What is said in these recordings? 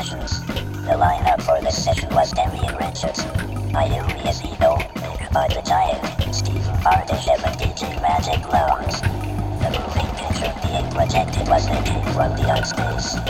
Sessions. The lineup for this session was Damian Richardson, Ayumi Azino, Ichabod the Giant, Stephen Bardashev and DJ Magic Loans. The moving picture being projected was They Came From Beyond Space.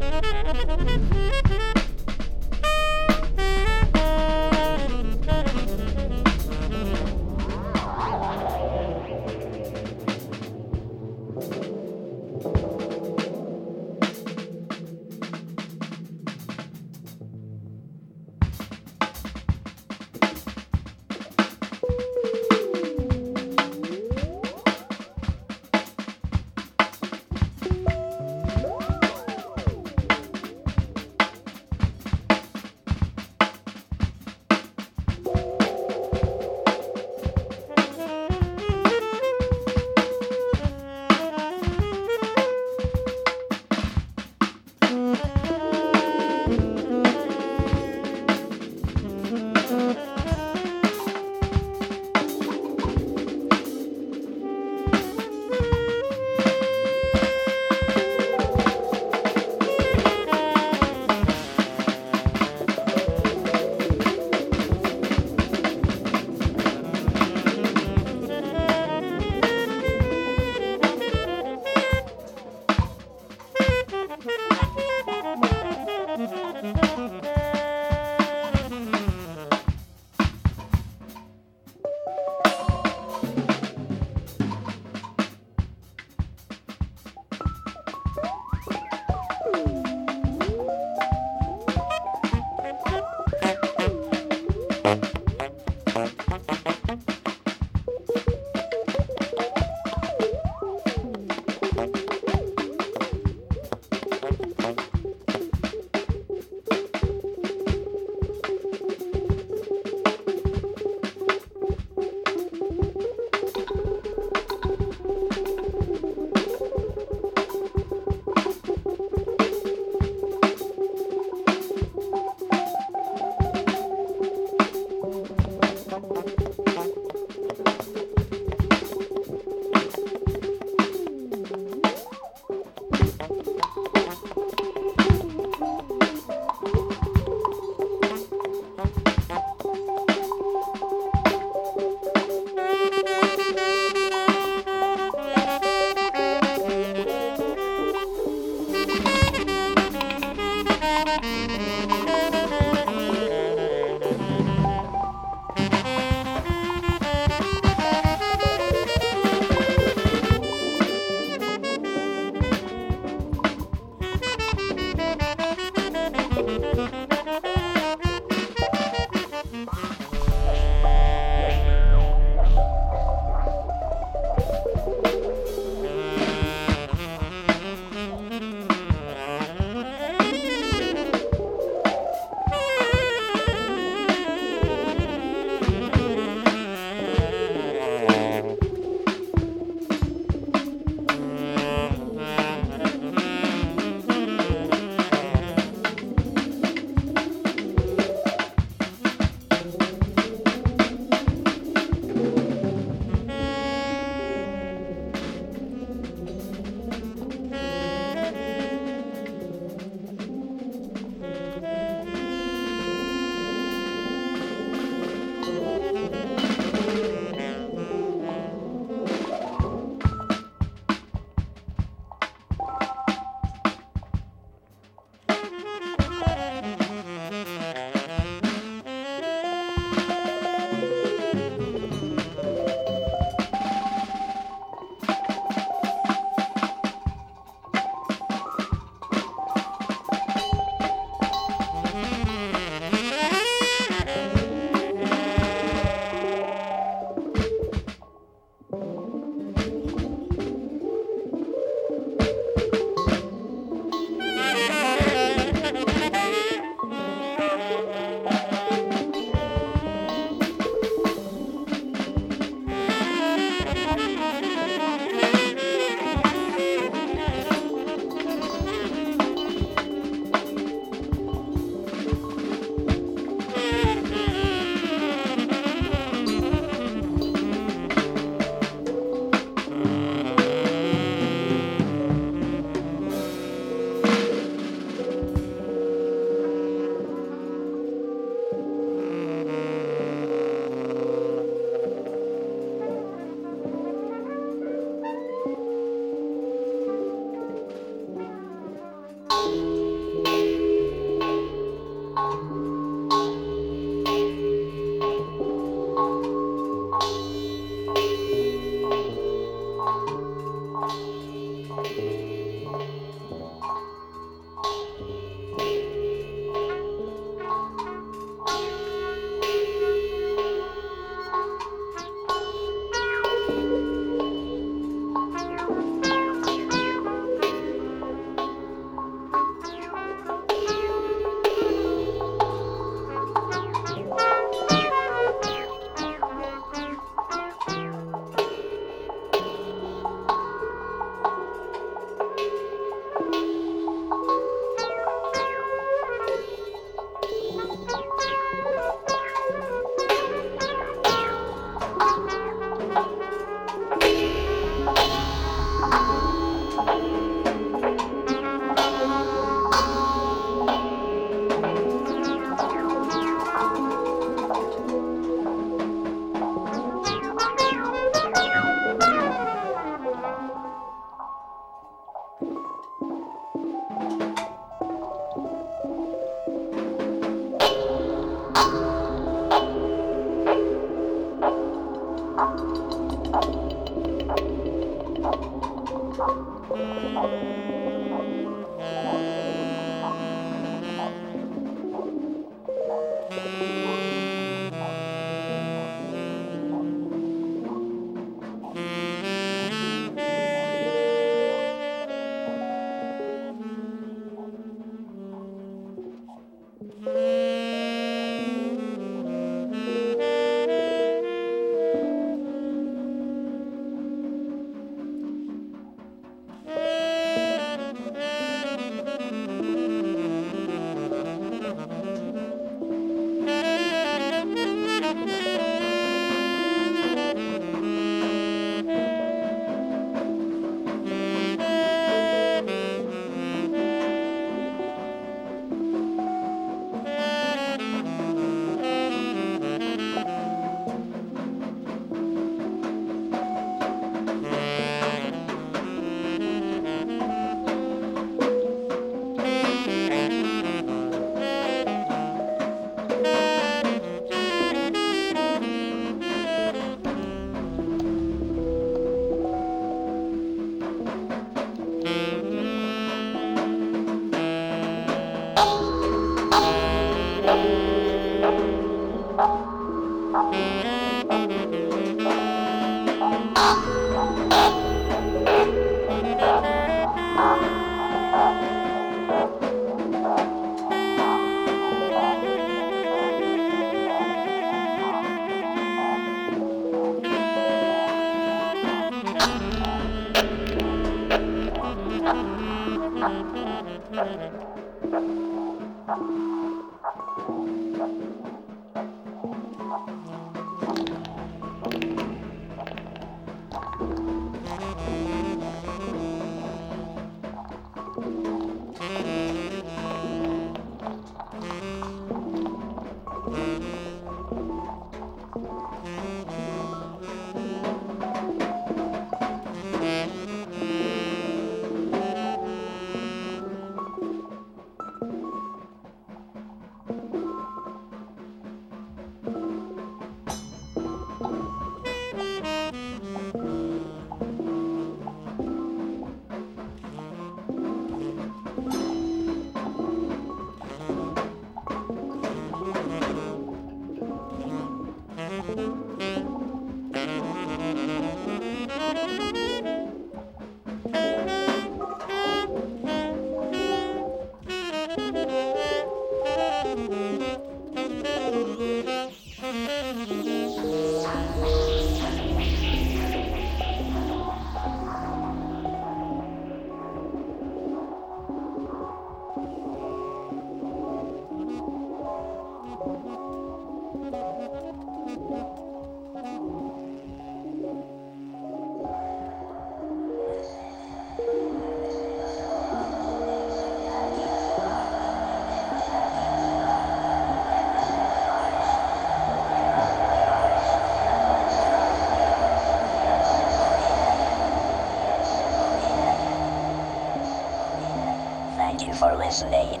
Listening.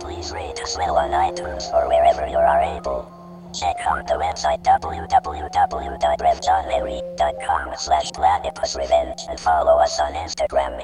Please rate us well on iTunes or wherever you are able. Check out the website www.revjohnlarry.com slash platypus revenge and follow us on Instagram.